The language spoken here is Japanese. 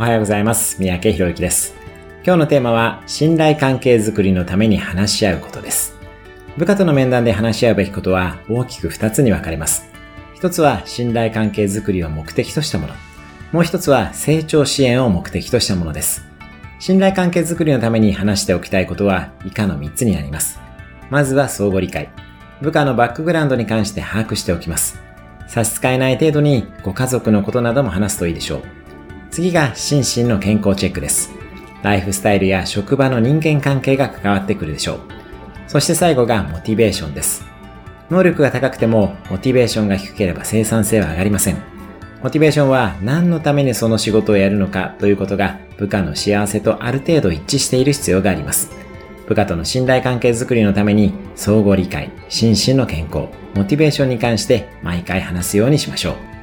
おはようございます。三宅博之です。今日のテーマは、信頼関係づくりのために話し合うことです。部下との面談で話し合うべきことは大きく2つに分かれます。1つは信頼関係づくりを目的としたもの。もう1つは成長支援を目的としたものです。信頼関係づくりのために話しておきたいことは以下の3つになります。まずは相互理解。部下のバックグラウンドに関して把握しておきます。差し支えない程度にご家族のことなども話すといいでしょう。次が心身の健康チェックです。ライフスタイルや職場の人間関係が関わってくるでしょう。そして最後がモチベーションです。能力が高くてもモチベーションが低ければ生産性は上がりません。モチベーションは何のためにその仕事をやるのかということが部下の幸せとある程度一致している必要があります。部下との信頼関係づくりのために相互理解、心身の健康、モチベーションに関して毎回話すようにしましょう。